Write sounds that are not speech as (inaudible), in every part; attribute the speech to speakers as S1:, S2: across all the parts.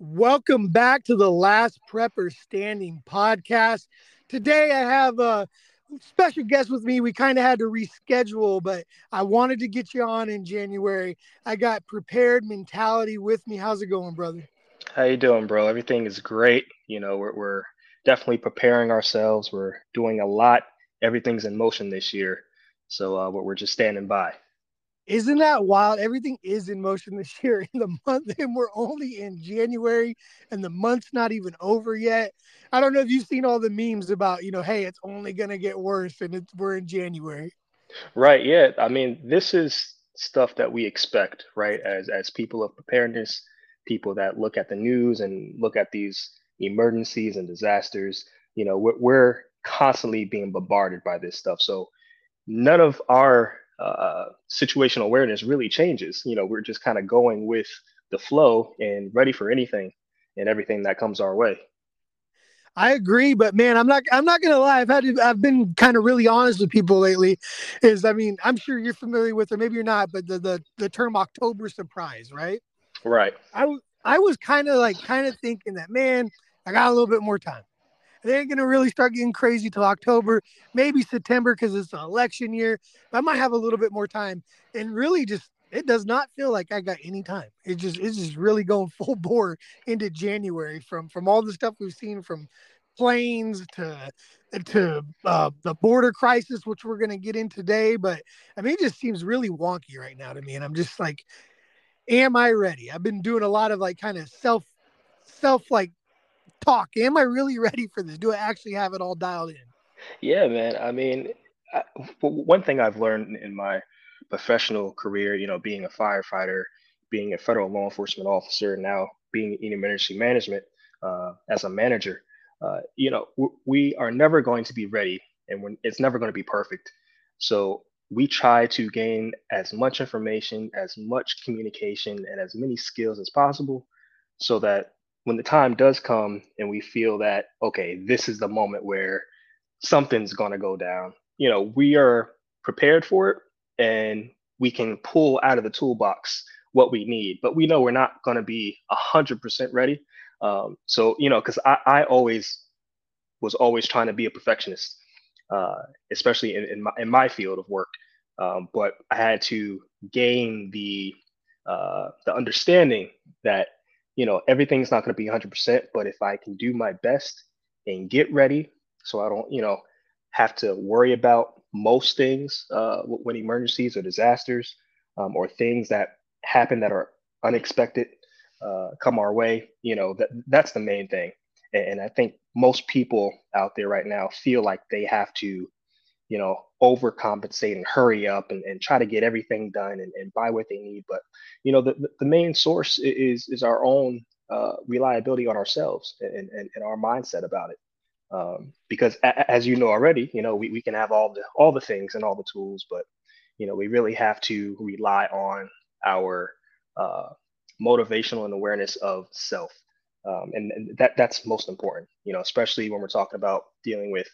S1: Welcome back to the Last Prepper Standing podcast. Today I have a special guest with me. We kind of had to reschedule, but I wanted to get you on in January. I got prepared mentality with me. How's it going, brother?
S2: How you doing, bro? Everything is great. You know, we're, we're definitely preparing ourselves. We're doing a lot. Everything's in motion this year. So uh, we're just standing by.
S1: Isn't that wild? Everything is in motion this (laughs) year in the month, and we're only in January, and the month's not even over yet. I don't know if you've seen all the memes about, you know, hey, it's only gonna get worse, and it's we're in January.
S2: Right. Yeah. I mean, this is stuff that we expect, right? As as people of preparedness, people that look at the news and look at these emergencies and disasters. You know, we're, we're constantly being bombarded by this stuff. So none of our uh, situational awareness really changes. You know, we're just kind of going with the flow and ready for anything and everything that comes our way.
S1: I agree, but man, I'm not. I'm not gonna lie. I've had. To, I've been kind of really honest with people lately. Is I mean, I'm sure you're familiar with, or maybe you're not, but the the, the term October surprise, right?
S2: Right.
S1: I I was kind of like kind of thinking that man, I got a little bit more time. They ain't gonna really start getting crazy till October, maybe September because it's an election year. I might have a little bit more time, and really just it does not feel like I got any time. It just it's just really going (laughs) full bore into January from from all the stuff we've seen from planes to to uh, the border crisis, which we're going to get in today. But I mean, it just seems really wonky right now to me, and I'm just like, am I ready? I've been doing a lot of like kind of self self like talk. Am I really ready for this? Do I actually have it all dialed in?
S2: Yeah, man. I mean, I, one thing I've learned in my professional career, you know, being a firefighter, being a federal law enforcement officer, now being in emergency management uh, as a manager, uh, you know, we are never going to be ready and it's never going to be perfect. So we try to gain as much information, as much communication, and as many skills as possible so that when the time does come and we feel that okay this is the moment where something's going to go down you know we are prepared for it and we can pull out of the toolbox what we need but we know we're not going to be 100% ready. Um, so you know because I, I always was always trying to be a perfectionist uh, especially in, in, my, in my field of work. Um, but i had to gain the uh, the understanding that you know, everything's not going to be 100%, but if I can do my best and get ready so I don't, you know, have to worry about most things uh, when emergencies or disasters um, or things that happen that are unexpected uh, come our way, you know, that that's the main thing. And, and I think most people out there right now feel like they have to you know, overcompensate and hurry up and, and try to get everything done and, and buy what they need. But, you know, the, the main source is, is our own uh, reliability on ourselves and, and, and our mindset about it. Um, because a, as you know already, you know, we, we can have all the, all the things and all the tools, but, you know, we really have to rely on our uh, motivational and awareness of self. Um, and, and that that's most important, you know, especially when we're talking about dealing with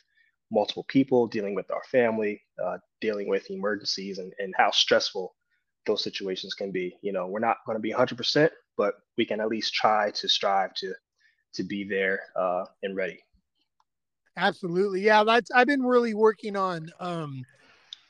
S2: multiple people, dealing with our family, uh, dealing with emergencies, and, and how stressful those situations can be. You know, we're not going to be 100%, but we can at least try to strive to to be there uh, and ready.
S1: Absolutely, yeah. That's I've been really working on um,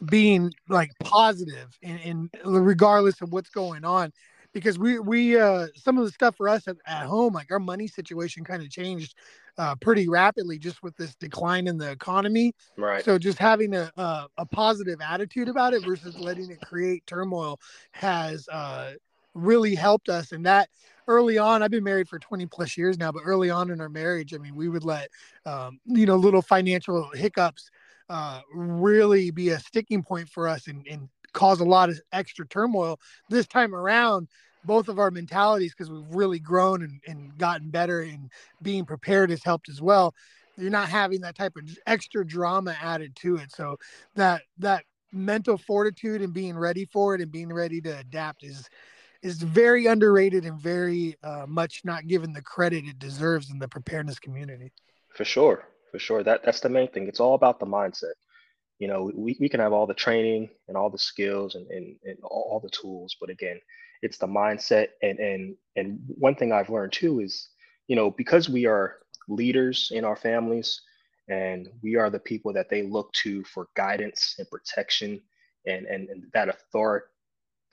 S1: being like and, in, in regardless of what's going on because we we uh some of the stuff for us at, at home like our money situation kind of changed uh, pretty rapidly just with this decline in the economy.
S2: Right.
S1: So just having a, a, a positive attitude about it versus letting it create turmoil has uh, really helped us. And that early on, I've been married for 20 plus years now, but early on in our marriage, I mean, we would let, um, you know, little financial hiccups uh, really be a sticking point for us and, and cause a lot of extra turmoil. This time around, both of our mentalities because we've really grown and, and gotten better and being prepared has helped as well. You're not having that type of extra drama added to it. So that that mental fortitude and being ready for it and being ready to adapt is is very underrated and very uh, much not given the credit it deserves in the preparedness community.
S2: For sure. For sure. That that's the main thing. It's all about the mindset you know we, we can have all the training and all the skills and, and, and all, all the tools but again it's the mindset, and and and one thing I've learned too is, you know, because we are leaders in our families, and we are the people that they look to for guidance and protection, and and, and that authority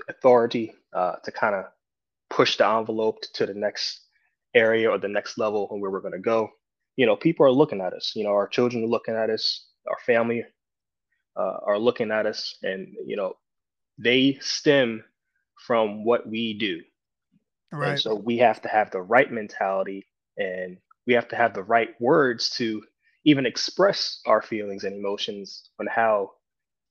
S2: authority uh, to kind of push the envelope to the next area or the next level where we're going to go. You know, people are looking at us. You know, our children are looking at us. Our family uh, are looking at us, and you know, they stem from what we do. Right. And so we have to have the right mentality, and we have to have the right words to even express our feelings and emotions on how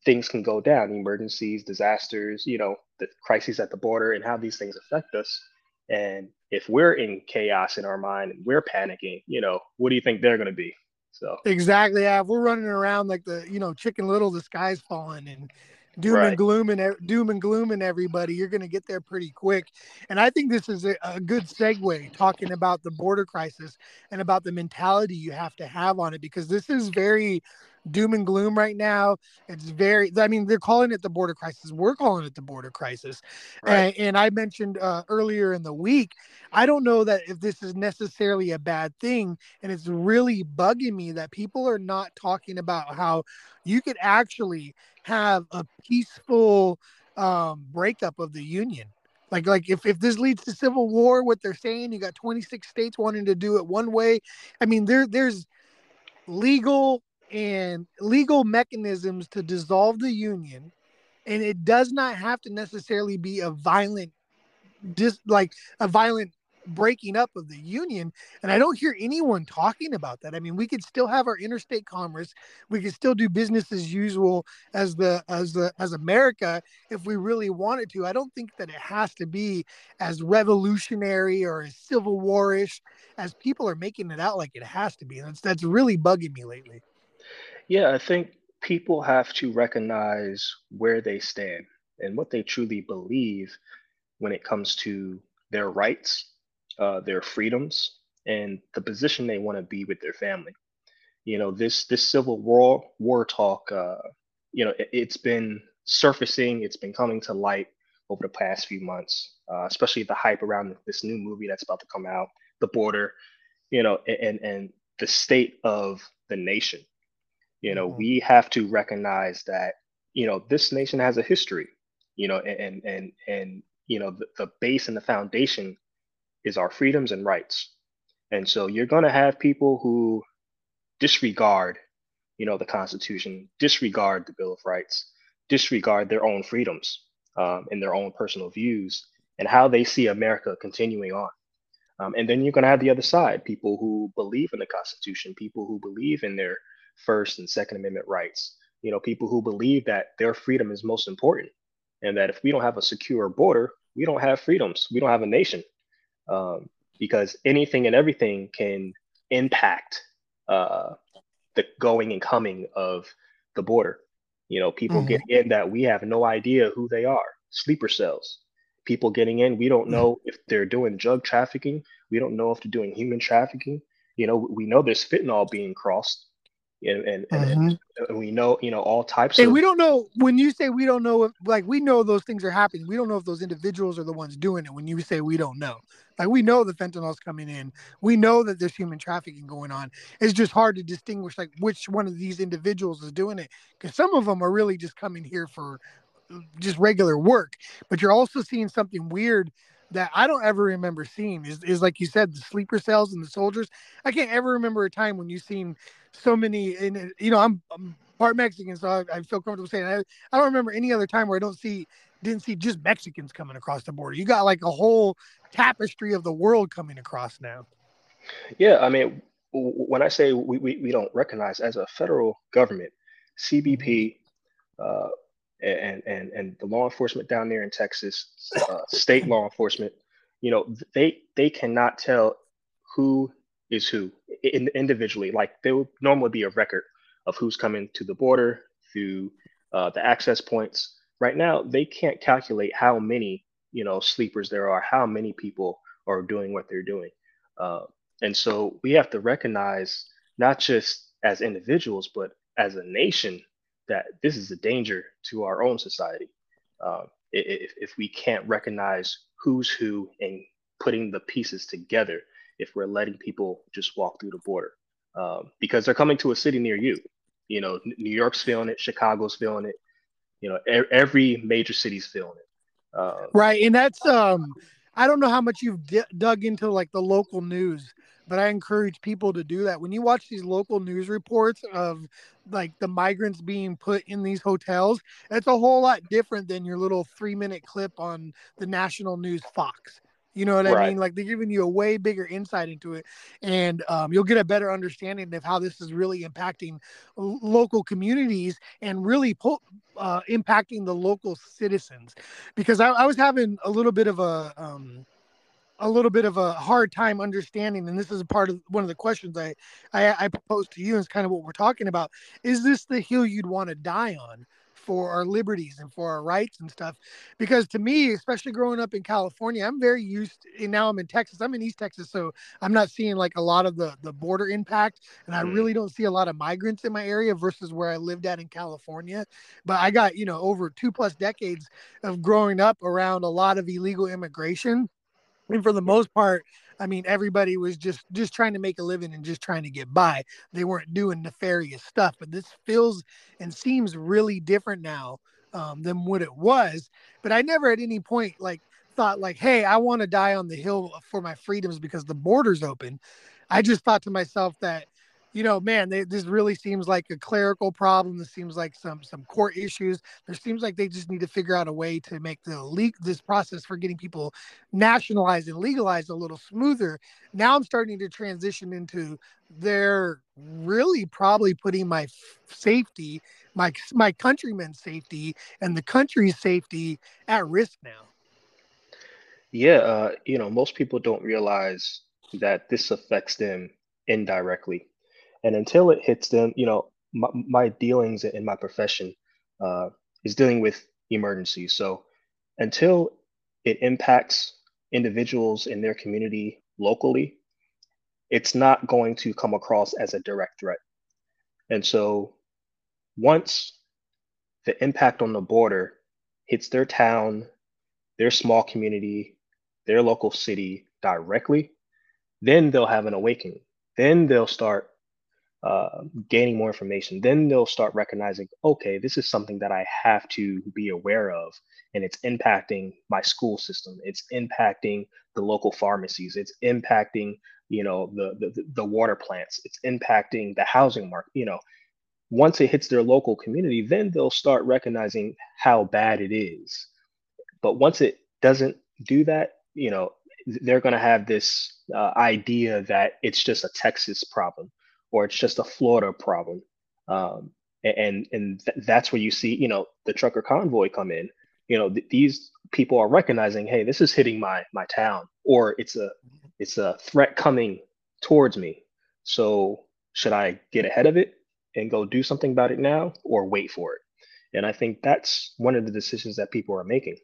S2: things can go down emergencies disasters you know the crises at the border and how these things affect us and if we're in chaos in our mind and we're panicking you know what do you think they're going to be so
S1: exactly yeah we're running around like the you know chicken little the sky's falling and doom right. and gloom and doom and gloom and everybody you're going to get there pretty quick and i think this is a, a, good segue talking about the border crisis and about the mentality you have to have on it because this is very doom and gloom right now. It's very, I mean, they're calling it the border crisis. We're calling it the border crisis. Right. And, and, I mentioned uh, earlier in the week, I don't know that if this is necessarily a bad thing. And it's really bugging me that people are not talking about how you could actually have a peaceful um, breakup of the union. Like, like if, if this leads to civil war, what they're saying, you got 26 states wanting to do it one way. I mean, there there's legal and legal mechanisms to dissolve the union and it does not have to necessarily be a violent dis like a violent breaking up of the union and i don't hear anyone talking about that. I mean we could still have our interstate commerce. We could still do business as usual as the as the as america if we really wanted to. I don't think that it has to be as revolutionary or as civil warish as people are making it out like it has to be that's that's really bugging me lately.
S2: Yeah, I think people have to recognize where they stand and what they truly believe when it comes to their rights, uh, their freedoms, and the position they want to be with their family. You know, this this civil war war talk, uh, you know, it, has been surfacing, it's been coming to light over the past few months, uh, especially the hype around this new movie that's about to come out, The Border, you know, and and the state of the nation you know, mm-hmm. we have to recognize that, you know, this nation has a history, you know, and and and you know, the, the base and the foundation is our freedoms and rights. And so you're going to have people who disregard, you know, the Constitution, disregard the Bill of Rights, disregard their own freedoms um, and their own personal views and how they see America continuing on. Um, and then you're going to have the other side, people who believe in the Constitution, people who believe in their First and Second Amendment rights. You know, people who believe that their freedom is most important, and that if we don't have a secure border, we don't have freedoms. We don't have a nation, um, because anything and everything can impact uh, the going and coming of the border. You know, people mm-hmm. get in that we have no idea who they are. Sleeper cells. People getting in, we don't mm-hmm. know if they're doing drug trafficking. We don't know if they're doing human trafficking. You know, we know there's fentanyl being crossed and and, mm-hmm. and, we know you know all types
S1: and
S2: of
S1: we don't know when you say we don't know if like we know those things are happening we don't know if those individuals are the ones doing it when you say we don't know like we know the fentanyl's coming in we know that there's human trafficking going on it's just hard to distinguish like which one of these individuals is doing it because some of them are really just coming here for just regular work but you're also seeing something weird that I don't ever remember seeing is, is like you said, the sleeper cells and the soldiers. I can't ever remember a time when you've seen so many and you know i'm, I'm part mexican so I, I, feel comfortable saying I, I don't remember any other time where i don't see didn't see just mexicans coming across the border. You got like a whole tapestry of the world coming across now.
S2: Yeah i mean when i say we, we, we don't recognize as a federal government cbp uh, and, and and the law enforcement down there in texas uh, state law enforcement you know they they cannot tell who is who in, individually. Like there would normally be a record of who's coming to the border through uh, the access points. Right now, they can't calculate how many you know sleepers there are, how many people are doing what they're doing, uh, and so we have to recognize not just as individuals, but as a nation that this is a danger to our own society. Uh, if, if we can't recognize who's who and putting the pieces together if we're letting people just walk through the border um, because they're coming to a city near you you know new york's feeling it chicago's feeling it you know e- every major city's feeling it
S1: uh, right and that's um i don't know how much you've d- dug into like the local news but I encourage people to do that. When you watch these local news reports of like the migrants being put in these hotels, it's a whole lot different than your little three minute clip on the national news Fox. You know what I mean? Like they're giving you a way bigger insight into it, and um, you'll get a better understanding of how this is really impacting local communities and really po- uh, impacting the local citizens. Because I, I, was having a little bit of a um, a little bit of a hard time understanding, and this is a part of one of the questions I I, I proposed to you, and it's kind of what we're talking about. Is this the hill you'd want to die on for our liberties and for our rights and stuff? Because to me, especially growing up in California, I'm very used. To, and now I'm in Texas. I'm in East Texas, so I'm not seeing like a lot of the the border impact, and I mm. really don't see a lot of migrants in my area versus where I lived at in California. But I got you know over two plus decades of growing up around a lot of illegal immigration and for the most part i mean everybody was just just trying to make a living and just trying to get by. They weren't doing nefarious stuff but this feels and seems really different now um, than what it was. But i never at any point like thought like hey i want to die on the hill for my freedoms because the border's open. I just thought to myself that you know, man, they, this really seems like a clerical problem. This seems like some some court issues. There seems like they just need to figure out a way to make the leak this process for getting people nationalized and legalized a little smoother. Now I'm starting to transition into they're really probably putting my safety, my my countrymen's safety, and the country's safety at risk now.
S2: Yeah, uh, you know, most people don't realize that this affects them indirectly and until it hits them, you know, my, my dealings in my profession uh, is dealing with emergencies. So until it impacts individuals in their community locally, it's not going to come across as a direct threat. And so once the impact on the border hits their town, their small community, their local city directly, then they'll have an awakening. Then they'll start uh, gaining more information, then they'll start recognizing, okay, this is something that I have to be aware of, and it's impacting my school system. It's impacting the local pharmacies. It's impacting, you know, the the, the water plants. It's impacting the housing market. You know, once it hits their local community, then they'll start recognizing how bad it is. But once it doesn't do that, you know, they're going to have this uh, idea that it's just a Texas problem or it's just a Florida problem. Um, and and th- that's where you see, you know, the trucker convoy come in. You know, th- these people are recognizing, hey, this is hitting my my town, or it's a it's a threat coming towards me. So should I get ahead of it and go do something about it now, or wait for it? And I think that's one of the decisions that people are making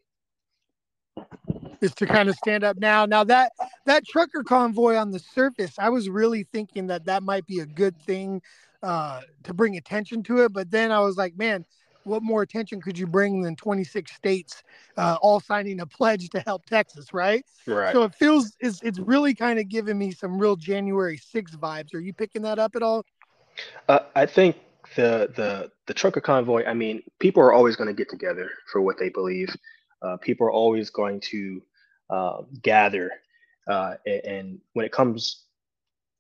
S1: is to kind of stand up now. Now that that trucker convoy on the surface, I was really thinking that that might be a good thing uh, to bring attention to it. But then I was like, man, what more attention could you bring than 26 states uh, all signing a pledge to help Texas, right?
S2: Right.
S1: So it feels it's it's really kind of giving me some real January 6 vibes. Are you picking that up at all?
S2: Uh, I think the the the trucker convoy. I mean, people are always going to get together for what they believe. Uh, people are always going to uh, gather, uh, and when it comes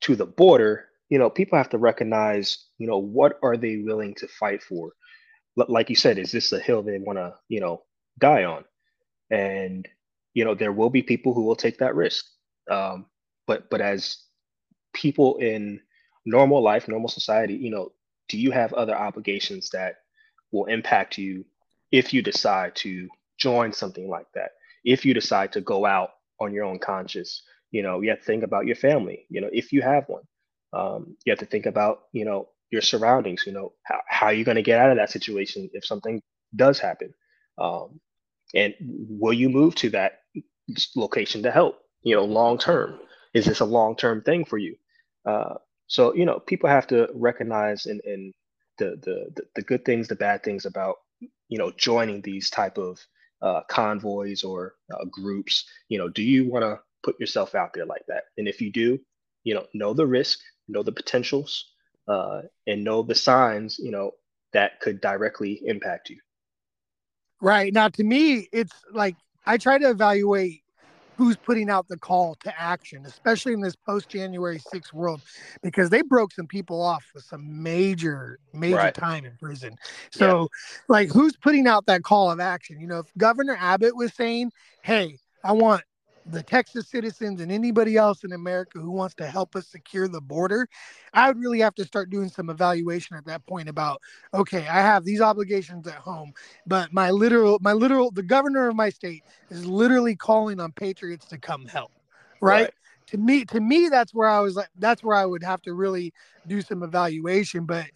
S2: to the border, you know, people have to recognize, you know, what are they willing to fight for? Like you said, is this a hill they want to, you know, die on? And you know, there will be people who will take that risk. Um, but but as people in normal life, normal society, you know, do you have other obligations that will impact you if you decide to join something like that. If you decide to go out on your own conscience, you know, you have to think about your family, you know, if you have one. Um, you have to think about, you know, your surroundings, you know, how, how are you going to get out of that situation if something does happen? Um, and will you move to that location to help, you know, long term? Is this a long term thing for you? Uh, so, you know, people have to recognize and, and the, the, the good things, the bad things about, you know, joining these type of uh, convoys or uh, groups, you know, do you want to put yourself out there like that? And if you do, you know, know the risk, know the potentials, uh, and know the signs, you know, that could directly impact you.
S1: Right. Now, to me, it's like I try to evaluate who's putting out the call to action, especially in this post January 6th world, because they broke some people off with some major, major right. time in prison. So, yeah. like, who's putting out that call of action? You know, if Governor Abbott was saying, hey, I want the Texas citizens and anybody else in America who wants to help us secure the border, I would really have to start doing some evaluation at that point about okay, I have these obligations at home, but my literal my literal the governor of my state is literally calling on patriots to come help. Right? right. To me to me that's where I was like that's where I would have to really do some evaluation, but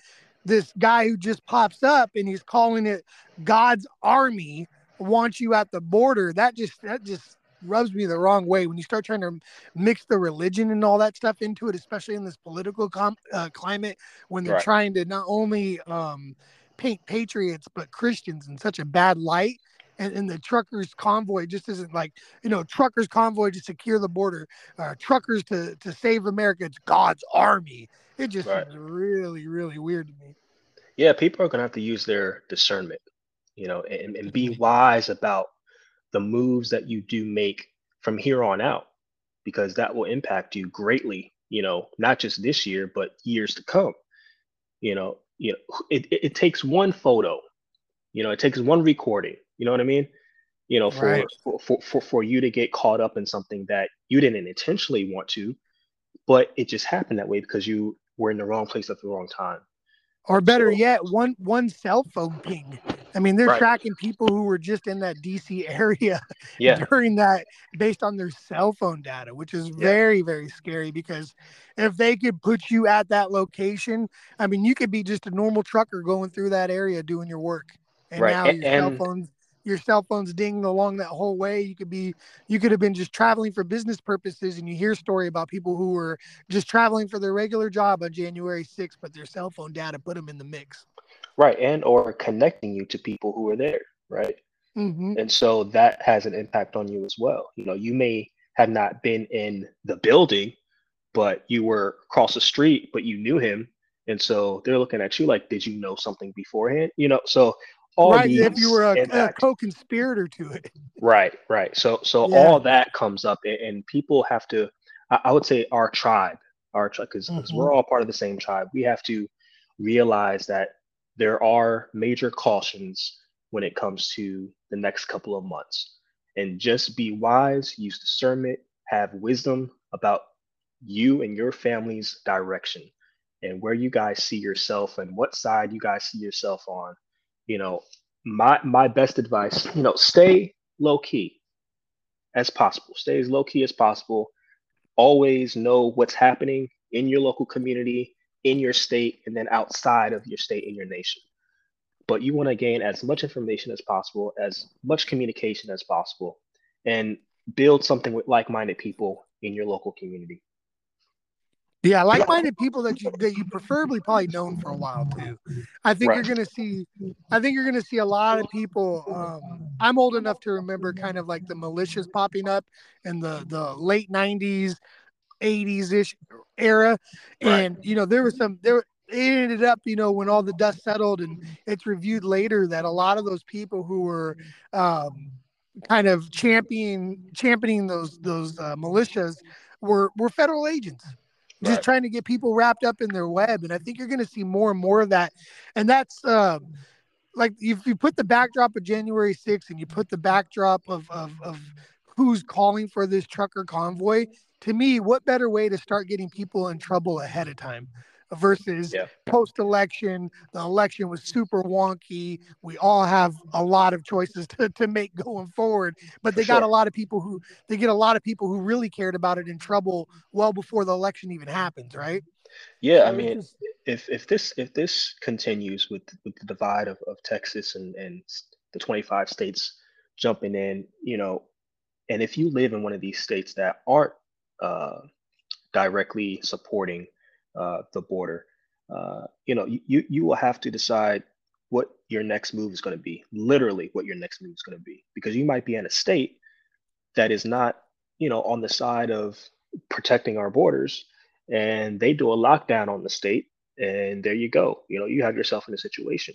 S1: this guy who just pops up and he's calling it God's army wants you at the border that just that just rubs me the wrong way when you start trying to mix the religion and all that stuff into it, especially in this political com- uh, climate when they're right. trying to not only um, paint patriots but Christians in such a bad light. And, and, the truckers convoy just isn't like you know truckers convoy to secure the border uh, truckers to to save america it's god's army it just right. seems really really weird to me
S2: yeah people are gonna have to use their discernment you know and, and be wise about the moves that you do make from here on out because that will impact you greatly you know not just this year but years to come. You know you know it, it, it takes one photo you know it takes one recording you know what i mean? You know for, right. for, for, for for you to get caught up in something that you didn't intentionally want to but it just happened that way because you were in the wrong place at the wrong time.
S1: Or better so, yet one one cell phone ping I mean, they're right. tracking people who were just in that DC (laughs) area
S2: yeah.
S1: during that based on their cell phone data, which is yeah. very, very scary because if they could put you at that location, I mean, you could be just a normal trucker going through that area doing your work. And right. now your and, cell phone's your cell phone's dinging along that whole way. You could be you could have been just traveling for business purposes and you hear a story about people who were just traveling for their regular job on January 6th, but their cell phone data put them in the mix
S2: right and or connecting you to people who are there right
S1: mm-hmm.
S2: and so that has an impact on you as well you know you may have not been in the building but you were across the street but you knew him and so they're looking at you like did you know something beforehand you know so
S1: all right if you were a, a co-conspirator to it (laughs)
S2: right right so so yeah. all that comes up and, and people have to I, I, would say our tribe our tribe because mm-hmm. we're all part of the same tribe we have to realize that there are major cautions when it comes to the next couple of months. And just be wise, use discernment, have wisdom about you and your family's direction and where you guys see yourself and what side you guys see yourself on. You know, my my best advice, you know, stay low key as possible. Stay as low key as possible. Always know what's happening in your local community in your state and then outside of your state in your nation. But you want to gain as much information as possible, as much communication as possible, and build something with like-minded people in your local community.
S1: Yeah, like-minded people that you that you preferably probably known for a while too. I think right. you're gonna see. I think you're gonna see a lot of people. Um, I'm old enough to remember kind of like the militias popping up in the the late '90s, 80s ish era. And, you know, there was some, there, it ended up, you know, when all the dust settled and it's reviewed later that a lot of those people who were, um, kind of championing championing those those uh, militias were were federal agents just right. trying to get people wrapped up in their web and i think you're going to see more and more of that and that's uh, like if you put the backdrop of january 6th and you put the backdrop of, of, of who's calling for this trucker convoy to me, what better way to start getting people in trouble ahead of time versus yeah. post election? The election was super wonky. We all have a lot of choices (laughs) to, to make going forward, but they got a lot of people who they get a lot of people who really cared about it in trouble well before the election even happens, right?
S2: Yeah, I mean, if if this if this continues with with the divide of, of Texas and and the 25 states jumping in, you know, and if you live in one of these states that aren't directly supporting uh, the border. Uh, you know, you you will have to decide what your next move is going to be, literally what your next move is going to be, because you might be in a state that is not, you know, on the side of protecting our borders, and they do a lockdown on the state, and there you go. You know, you have yourself in a situation.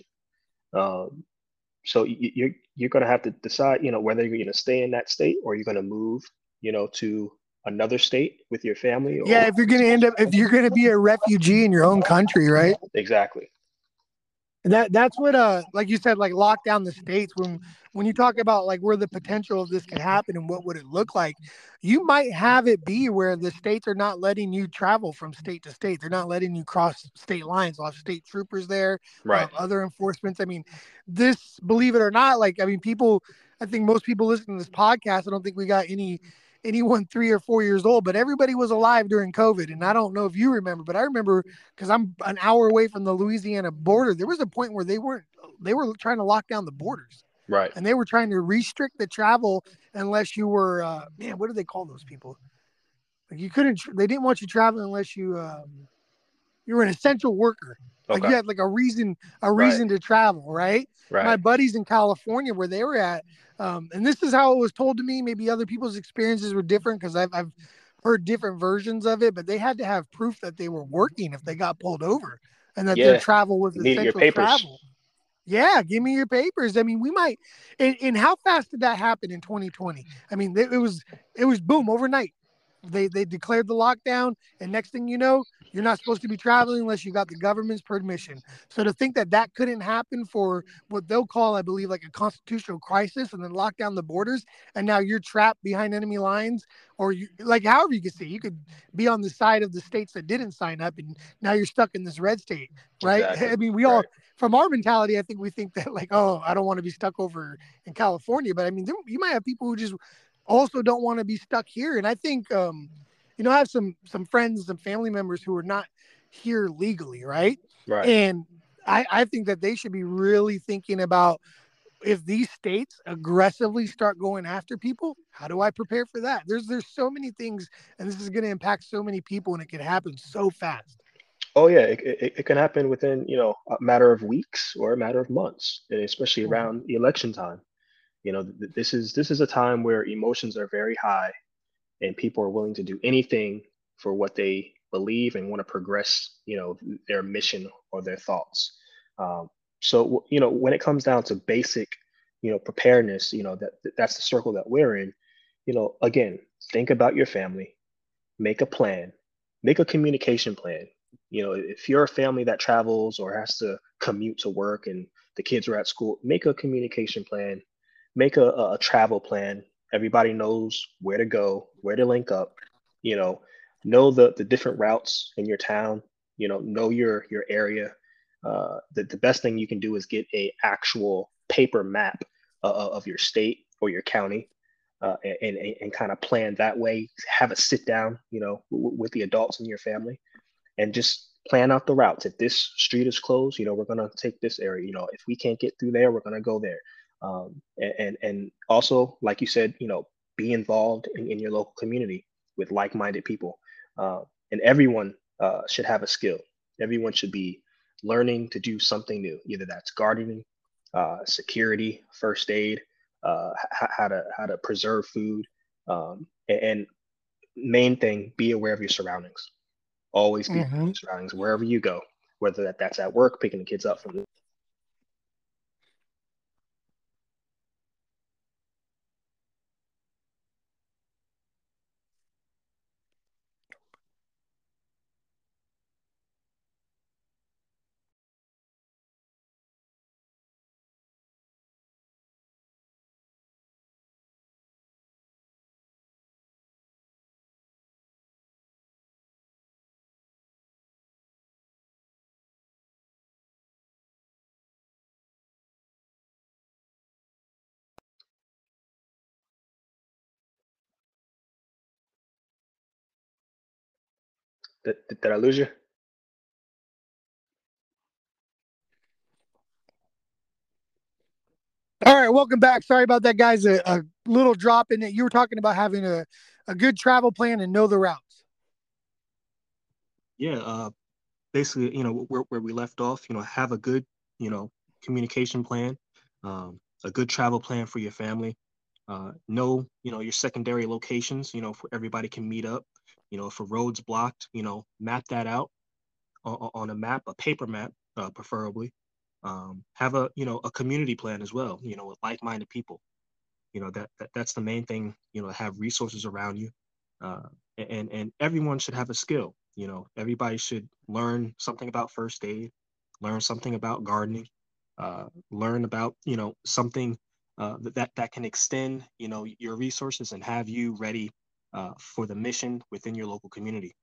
S2: Um, so you, you're you're going to have to decide, you know, whether you're going to stay in that state or you're going to move, you know, to another state with your family. Or,
S1: yeah, if you're going to end up, if you're going to be a refugee in your own country, right?
S2: Exactly.
S1: That that's what uh like you said like lock down the states when when you talk about like where the potential of this could happen and what would it look like you might have it be where the states are not letting you travel from state to state they're not letting you cross state lines off state troopers there
S2: right
S1: other enforcements i mean this believe it or not like i mean people i think most people listening to this podcast i don't think we got any anyone three or four years old, but everybody was alive during COVID. And I don't know if you remember, but I remember because I'm an hour away from the Louisiana border. There was a point where they weren't they were trying to lock down the borders.
S2: Right.
S1: And they were trying to restrict the travel unless you were uh man, what do they call those people? Like you couldn't they didn't want you traveling unless you um you were an essential worker. Like okay. you had like a reason a reason right. to travel, right?
S2: Right.
S1: My buddies in California where they were at, um, and this is how it was told to me. Maybe other people's experiences were different because I've, I've heard different versions of it, but they had to have proof that they were working if they got pulled over and that yeah. their travel was essential travel. Yeah, give me your papers. I mean, we might. And, and how fast did that happen in 2020? I mean, it, it was it was boom overnight. They they declared the lockdown, and next thing you know, you're not supposed to be traveling unless you got the government's permission. So to think that that couldn't happen for what they'll call, I believe, like a constitutional crisis, and then lock down the borders, and now you're trapped behind enemy lines, or you like however you can see, you could be on the side of the states that didn't sign up, and now you're stuck in this red state, right? (laughs) Exactly. I mean, we all. From our mentality, I think we think that like, oh, I don't want to be stuck over in California, but I mean, you might have people who just also don't want to be stuck here. And I think, um, you know, I have some some friends and family members who are not here legally, right?
S2: Right.
S1: And I, I think that they should be really thinking about if these states aggressively start going after people, how do I prepare for that? There's there's so many things, and this is going to impact so many people, and it can happen so fast.
S2: Oh yeah, it, it, it, can happen within you know a matter of weeks or a matter of months, and especially around election time. You know, th- this is this is a time where emotions are very high, and people are willing to do anything for what they believe and want to progress. You know, their mission or their thoughts. Um, so you know, when it comes down to basic, you know, preparedness, you know that that's the circle that we're in. You know, again, think about your family, make a plan, make a communication plan. You know, if you're a family that travels or has to commute to work and the kids are at school, make a communication plan make a, a travel plan. Everybody knows where to go, where to link up. You know, know the the different routes in your town. You know, know your your area. Uh, the the best thing you can do is get a actual paper map uh, of your state or your county, uh, and, and, and kind of plan that way. Have a sit down, you know, w- with the adults in your family, and just plan out the routes. If this street is closed, you know, we're gonna take this area. You know, if we can't get through there, we're gonna go there um, and and also like you said you know be involved in, in your local community with like-minded people. Uh, and everyone uh, should have a skill. Everyone should be learning to do something new either that's gardening uh, security first aid uh, h- how to how to preserve food. Um, and, and, main thing be aware of your surroundings. Always be mm-hmm. surroundings wherever you go whether that, that's at work picking the kids up from Did, did I lose you?
S1: All right, welcome back. Sorry about that, guys. A, a little drop in it. You were talking about having a, a good travel plan and know the routes.
S2: Yeah, uh, basically, you know, where, where we left off, you know, have a good, you know, communication plan, um, a good travel plan for your family. Uh, know, you know, your secondary locations, you know, for everybody can meet up. You know, if a road's blocked, you know, map that out on, on a map, a paper map, uh, preferably. Um, have a, you know, a community plan as well, you know, with like-minded people. You know, that, that that's the main thing, you know, have resources around you. Uh, and, and everyone should have a skill. You know, everybody should learn something about first aid, learn something about gardening, uh, learn about, you know, something uh, that that can extend you know your resources and have you ready uh, for the mission within your local community.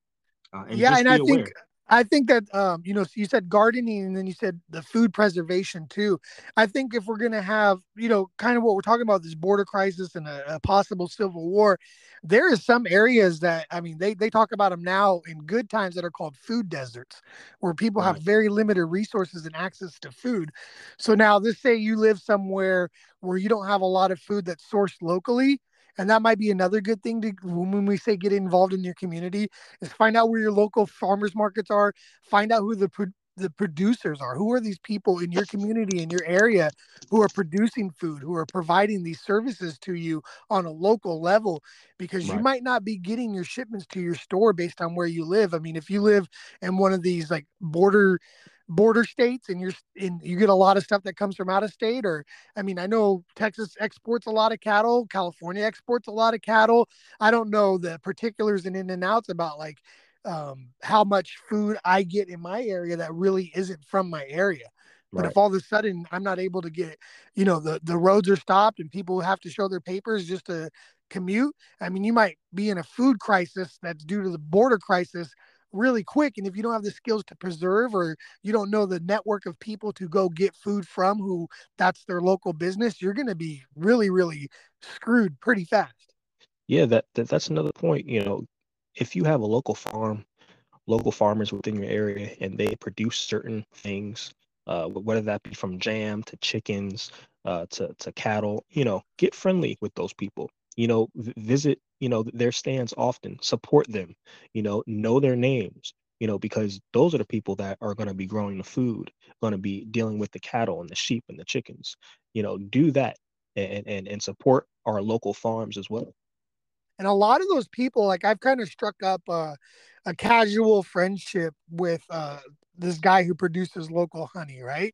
S1: Uh, and yeah, and I aware. think I think that um, you know you said gardening and then you said the food preservation too. I think if we're gonna have you know kind of what we're talking about this border crisis and a, a possible civil war, there is some areas that I mean they they talk about them now in good times that are called food deserts, where people right. have very limited resources and access to food. So now let's say you live somewhere where you don't have a lot of food that's sourced locally and that might be another good thing to when we say get involved in your community is find out where your local farmers markets are find out who the the producers are who are these people in your community in your area who are producing food who are providing these services to you on a local level because right. you might not be getting your shipments to your store based on where you live i mean if you live in one of these like border border states and you're in you get a lot of stuff that comes from out of state or i mean i know texas exports a lot of cattle california exports a lot of cattle i don't know the particulars and in and outs about like um, how much food i get in my area that really isn't from my area but right. if all of a sudden i'm not able to get you know the the roads are stopped and people have to show their papers just to commute i mean you might be in a food crisis that's due to the border crisis really quick and if you don't have the skills to preserve or you don't know the network of people to go get food from who that's their local business you're going to be really really screwed pretty fast.
S2: Yeah that, that that's another point you know if you have a local farm local farmers within your area and they produce certain things uh, whether that be from jam to chickens uh, to, to cattle you know get friendly with those people you know visit you know their stands often support them you know know their names you know because those are the people that are going to be growing the food going to be dealing with the cattle and the sheep and the chickens you know do that and and, and support our local farms as well.
S1: And a lot of those people like i've kind of struck up a, a casual friendship with uh, this guy who produces local honey right?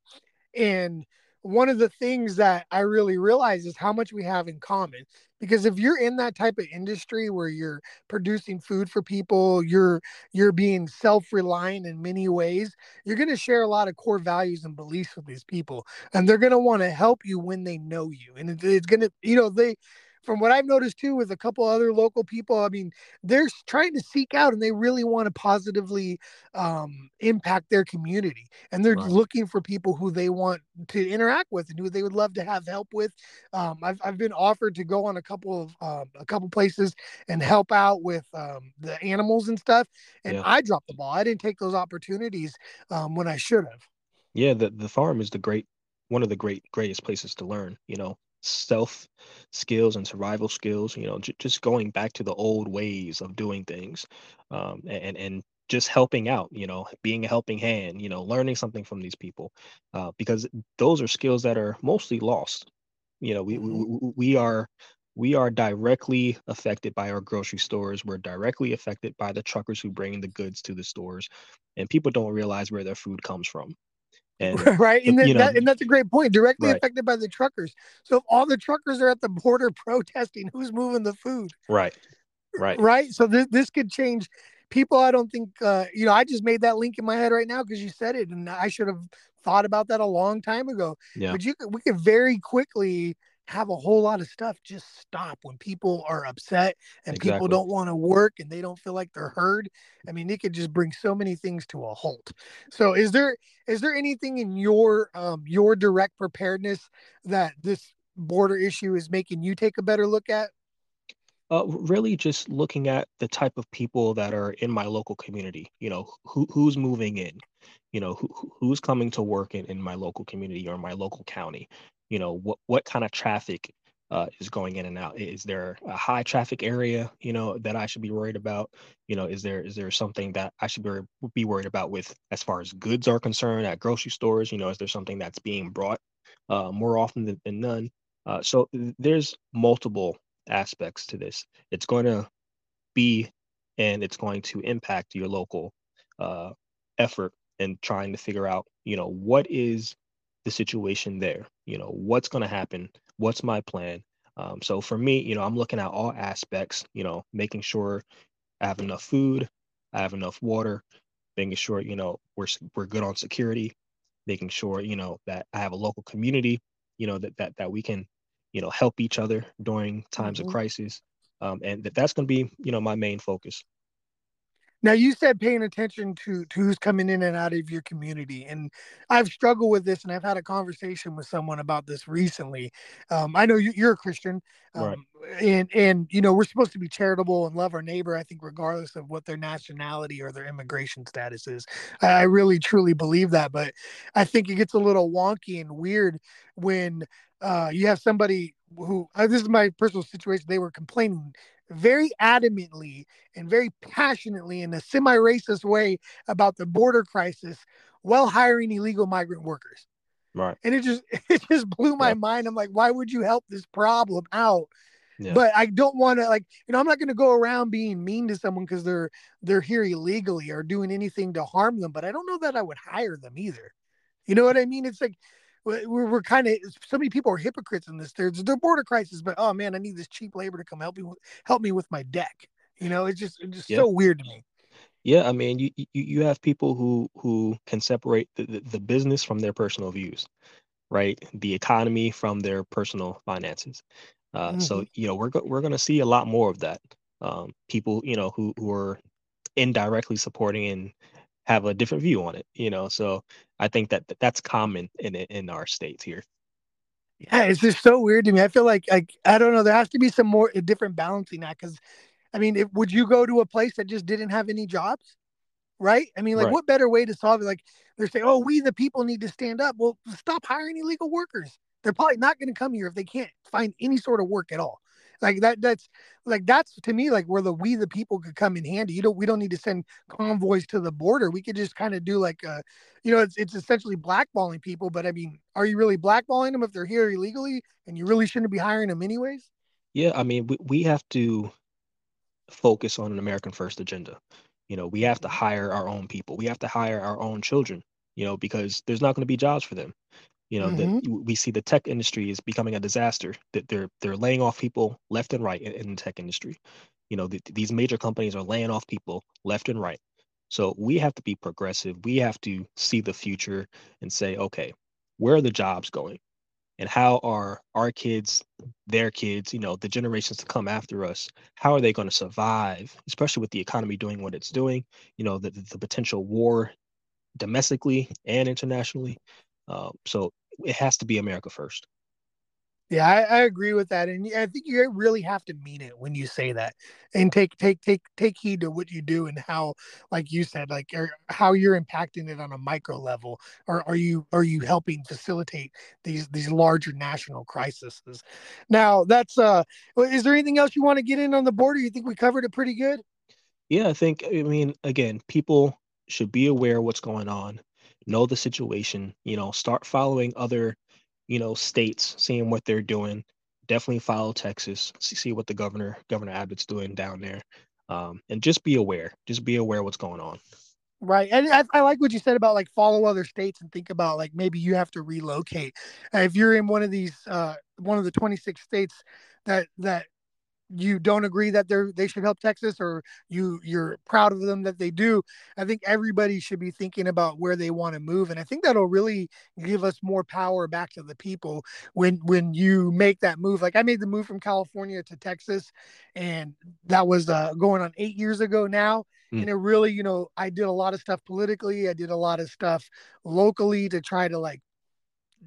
S1: And one of the things that I really realize is how much we have in common. Because if you're in that type of industry where you're producing food for people, you're you're being self-reliant in many ways, you're going to share a lot of core values and beliefs with these people, and they're going to want to help you when they know you. And it's going to, you know, they from what I've noticed too with a couple other local people, I mean, they're trying to seek out and they really want to positively um, impact their community. And they're right. looking for people who they want to interact with and who they would love to have help with. Um, I've, I've been offered to go on a couple of um, a couple places and help out with um, the animals and stuff. And yeah. I dropped the ball. I didn't take those opportunities um, when I should have.
S2: Yeah, the, the farm is the great one of the great greatest places to learn you know stealth skills and survival skills you know j- just going back to the old ways of doing things um, and and just helping out you know being a helping hand you know learning something from these people uh, because those are skills that are mostly lost. You know we, mm-hmm. we we are we are directly affected by our grocery stores. We're directly affected by the truckers who bring the goods to the stores and people don't realize where their food comes from
S1: and, (laughs) right, and, then, that, and that's a great point. Directly right. affected by the truckers. So if all the truckers are at the border (laughs) protesting, who's moving the food?
S2: Right, right,
S1: right. So this this could change. People, I don't think uh, you know. I just made that link in my head right now because you said it, and I should have thought about that a long time ago. Yeah. But you we could very quickly have a whole lot of stuff just stop when people are upset and exactly. people don't want to work and they don't feel like they're heard i mean it could just bring so many things to a halt. So is there is there anything in your um your direct preparedness that this border issue is making you take a better look at?
S2: Uh, really just looking at the type of people that are in my local community you know who, who's moving in you know who, who's coming to work in, in my local community or my local county you know what what kind of traffic uh, is going in and out? Is there a high traffic area, you know, that I should be worried about? You know, is there is there something that I should be, be worried about with as far as goods are concerned at grocery stores? You know, is there something that's being brought uh, more often than, than none? Uh, so there's multiple aspects to this. It's going to be and it's going to impact your local uh, effort in trying to figure out, you know, what is the situation there? You know, what's going to happen? What's my plan? Um, so for me, you know, I'm looking at all aspects, you know, making sure I have enough food, I have enough water, making sure, you know, we're, we're good on security, making sure, you know, that I have a local community, you know, that, that, that we can, you know, help each other during times mm-hmm. of crisis. Um, and that, that's going to be, you know, my main focus.
S1: Now you said paying attention to to who's coming in and out of your community, and I've struggled with this, and I've had a conversation with someone about this recently. Um, I know you, are a Christian, um, right. and and you know we're supposed to be charitable and love our neighbor. I think regardless of what their nationality or their immigration status is, I, I really truly believe that. But I think it gets a little wonky and weird when uh, you have somebody who uh, this is my personal situation. They were complaining very adamantly and very passionately in a semi-racist way about the border crisis while hiring illegal migrant workers.
S2: Right.
S1: And it just (laughs) it just blew my mind. I'm like, why would you help this problem out? Yeah. But I don't want to like, you know, I'm not going to go around being mean to someone because they're they're here illegally or doing anything to harm them. But I don't know that I would hire them either. You know what I mean? It's like we're, we're kind of so many people are hypocrites in this. There's the border crisis, but oh man, I need this cheap labor to come help me help me with my deck. You know, it's just it's just yeah. so weird to me.
S2: Yeah, I mean, you, you you have people who who can separate the, the, the business from their personal views, right? The economy from their personal finances. Uh, mm-hmm. So you know, we're go- we're going to see a lot more of that. Um, people, you know, who who are indirectly supporting and have a different view on it you know so i think that that's common in in our states here.
S1: Yeah it's just so weird to me. I feel like like i don't know there has to be some more a different balancing act because i mean if, would you go to a place that just didn't have any jobs? Right? I mean like right. what better way to solve it? Like they're saying oh we the people need to stand up. Well stop hiring illegal workers. They're probably not going to come here if they can't find any sort of work at all like that that's like that's to me like where the we the people could come in handy. You don't we don't need to send convoys to the border. We could just kind of do like uh you know it's it's essentially blackballing people but i mean are you really blackballing them if they're here illegally and you really shouldn't be hiring them anyways?
S2: Yeah i mean we, we have to focus on an american first agenda. You know we have to hire our own people. We have to hire our own children you know because there's not going to be jobs for them you know, mm-hmm. we see the tech industry is becoming a disaster. That they're they're laying off people left and right in, in the tech industry. You know, the, these major companies are laying off people left and right. So we have to be progressive. We have to see the future and say, okay, where are the jobs going? And how are our kids, their kids, you know, the generations to come after us, how are they going to survive, especially with the economy doing what it's doing, you know, the, the potential war domestically and internationally. Uh, so it has to be America first.
S1: Yeah, I, I, agree with that, and I think you really have to mean it when you say that, and take take take take heed to what you do and how, like you said, like er, how you're impacting it on a micro level, or are you are you helping facilitate these these larger national crises? Now, that's uh, is there anything else you want to get in on the border? You think we covered it pretty good?
S2: Yeah, I think. I mean, again, people should be aware what's going on know the situation, you know, start following other, you know, states, seeing what they're doing. Definitely follow Texas, see what the governor, Governor Abbott's doing down there. Um, and just be aware, just be aware what's going on.
S1: Right. And I, I, like what you said about like follow other states and think about like maybe you have to relocate. If you're in one of these, uh, one of the 26 states that, that you don't agree that they're they should help Texas or you you're proud of them that they do. I think everybody should be thinking about where they want to move and I think that'll really give us more power back to the people when when you make that move. Like I made the move from California to Texas and that was uh, going on 8 years ago now mm. and it really, you know, I did a lot of stuff politically, I did a lot of stuff locally to try to like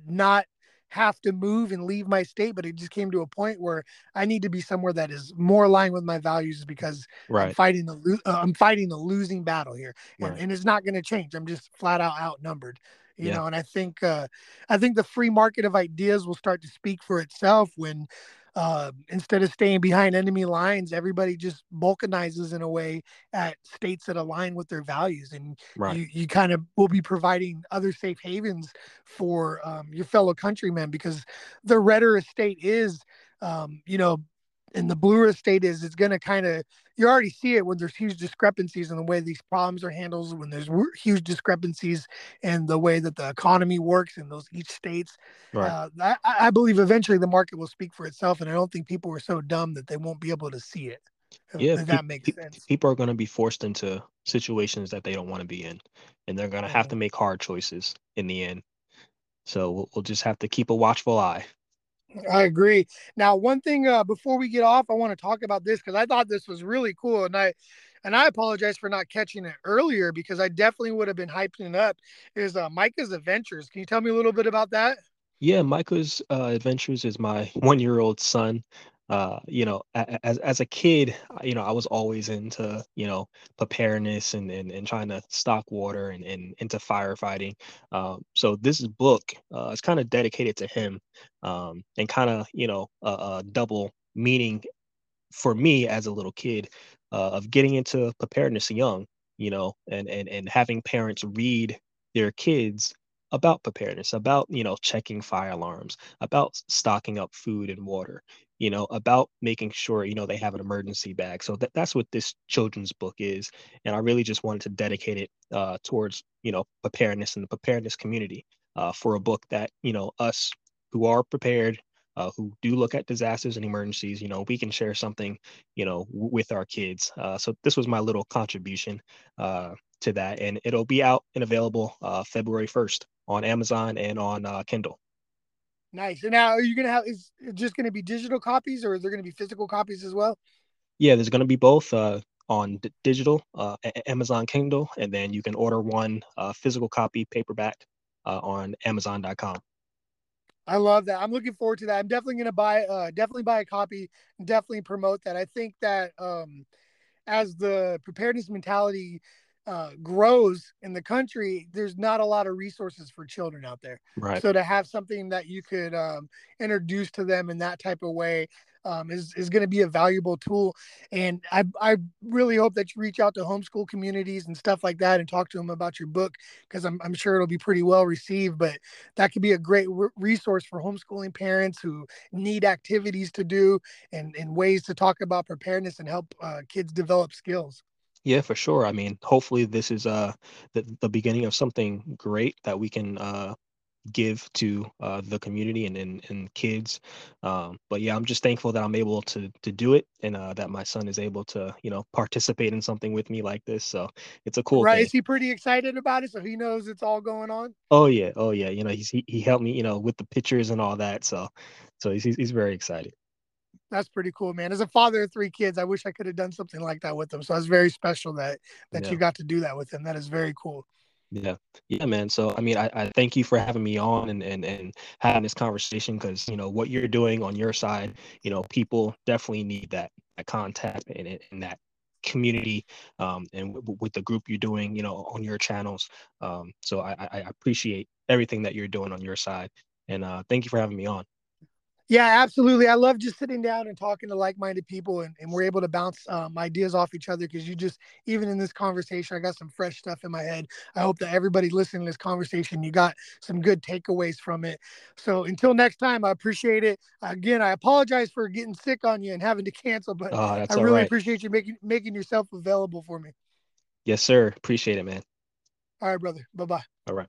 S1: not have to move and leave my state, but it just came to a point where I need to be somewhere that is more aligned with my values because right. I'm fighting the uh, I'm fighting a losing battle here, and, right. and it's not going to change. I'm just flat out outnumbered, you yeah. know. And I think uh, I think the free market of ideas will start to speak for itself when uh, instead of staying behind enemy lines, everybody just balkanizes in a way at states that align with their values, and right. you you kind of will be providing other safe havens for um, your fellow countrymen because the redder a state is, um, you know, and the bluer state is, it's going to kind of you already see it when there's huge discrepancies in the way these problems are handled, when there's huge discrepancies in the way that the economy works in those each states. Right. Uh, I, I, believe eventually the market will speak for itself, and I don't think people are so dumb that they won't be able to see it.
S2: Yeah, if that makes pe- sense. People are going to be forced into situations that they don't want to be in, and they're going to have to make hard choices in the end. So we'll, we'll just have to keep a watchful eye.
S1: I agree. Now, one thing uh, before we get off, I want to talk about this because I thought this was really cool, and I and I apologize for not catching it earlier because I definitely would have been hyping it up. Is uh, Micah's Adventures? Can you tell me a little bit about that?
S2: Yeah, Micah's uh, Adventures is my one-year-old son uh, you know, as as a kid, you know, I was always into, you know, preparedness and and, and trying to stock water and, and into firefighting. Um, so this book uh, is kind of dedicated to him, um, and kind of, you know, a, a, double meaning for me as a little kid uh, of getting into preparedness young, you know, and and and having parents read their kids about preparedness, about you know checking fire alarms, about stocking up food and water, you know, about making sure, you know, they have an emergency bag. So that, that's what this children's book is. And I really just wanted to dedicate it uh, towards, you know, preparedness and the preparedness community uh, for a book that, you know, us who are prepared, uh, who do look at disasters and emergencies, you know, we can share something, you know, w- with our kids. Uh, so this was my little contribution uh, to that. And it'll be out and available uh, February 1st on Amazon and on Kindle.
S1: Nice. And now, are you gonna have is it just gonna be digital copies, or is there gonna be physical copies as well?
S2: Yeah, there's gonna be both uh, on d- digital, uh, Amazon Kindle, and then you can order one uh, physical copy paperback uh, on Amazon.com.
S1: I love that. I'm looking forward to that. I'm definitely gonna buy, uh, definitely buy a copy, definitely promote that. I think that um, as the preparedness mentality uh, grows in the country, there's not a lot of resources for children out there. Right. So to have something that you could um, introduce to them in that type of way um, is is going to be a valuable tool. And I I really hope that you reach out to homeschool communities and stuff like that and talk to them about your book because I'm I'm sure it'll be pretty well received. But that could be a great re- resource for homeschooling parents who need activities to do and and ways to talk about preparedness and help uh, kids develop skills.
S2: Yeah, for sure. I mean, hopefully this is uh the, the beginning of something great that we can uh give to uh the community and and, and kids. Um, but yeah, I'm just thankful that I'm able to to do it and uh that my son is able to, you know, participate in something with me like this. So it's a cool
S1: Right.
S2: thing.
S1: Is he pretty excited about it? So he knows it's all going on?
S2: Oh yeah, oh yeah. You know, he's he, he helped me, you know, with the pictures and all that. So so he's he's very excited.
S1: That's pretty cool, man. As a father of three kids, I wish I could have done something like that with them. So it's very special that that yeah. you got to do that with them. That is very cool.
S2: Yeah. Yeah, man. So I mean, I, I thank you for having me on and and, and having this conversation because you know what you're doing on your side, you know, people definitely need that that contact and, and that community um, and w- with the group you're doing, you know, on your channels. Um, so I, I appreciate everything that you're doing on your side. And uh, thank you for having me on.
S1: Yeah, absolutely. I love just sitting down and talking to like-minded people, and, and we're able to bounce um, ideas off each other. Because you just, even in this conversation, I got some fresh stuff in my head. I hope that everybody listening to this conversation, you got some good takeaways from it. So until next time, I appreciate it. Again, I apologize for getting sick on you and having to cancel, but oh, I really right. appreciate you making making yourself available for me.
S2: Yes, sir. Appreciate it, man.
S1: All right, brother. Bye bye.
S2: All right.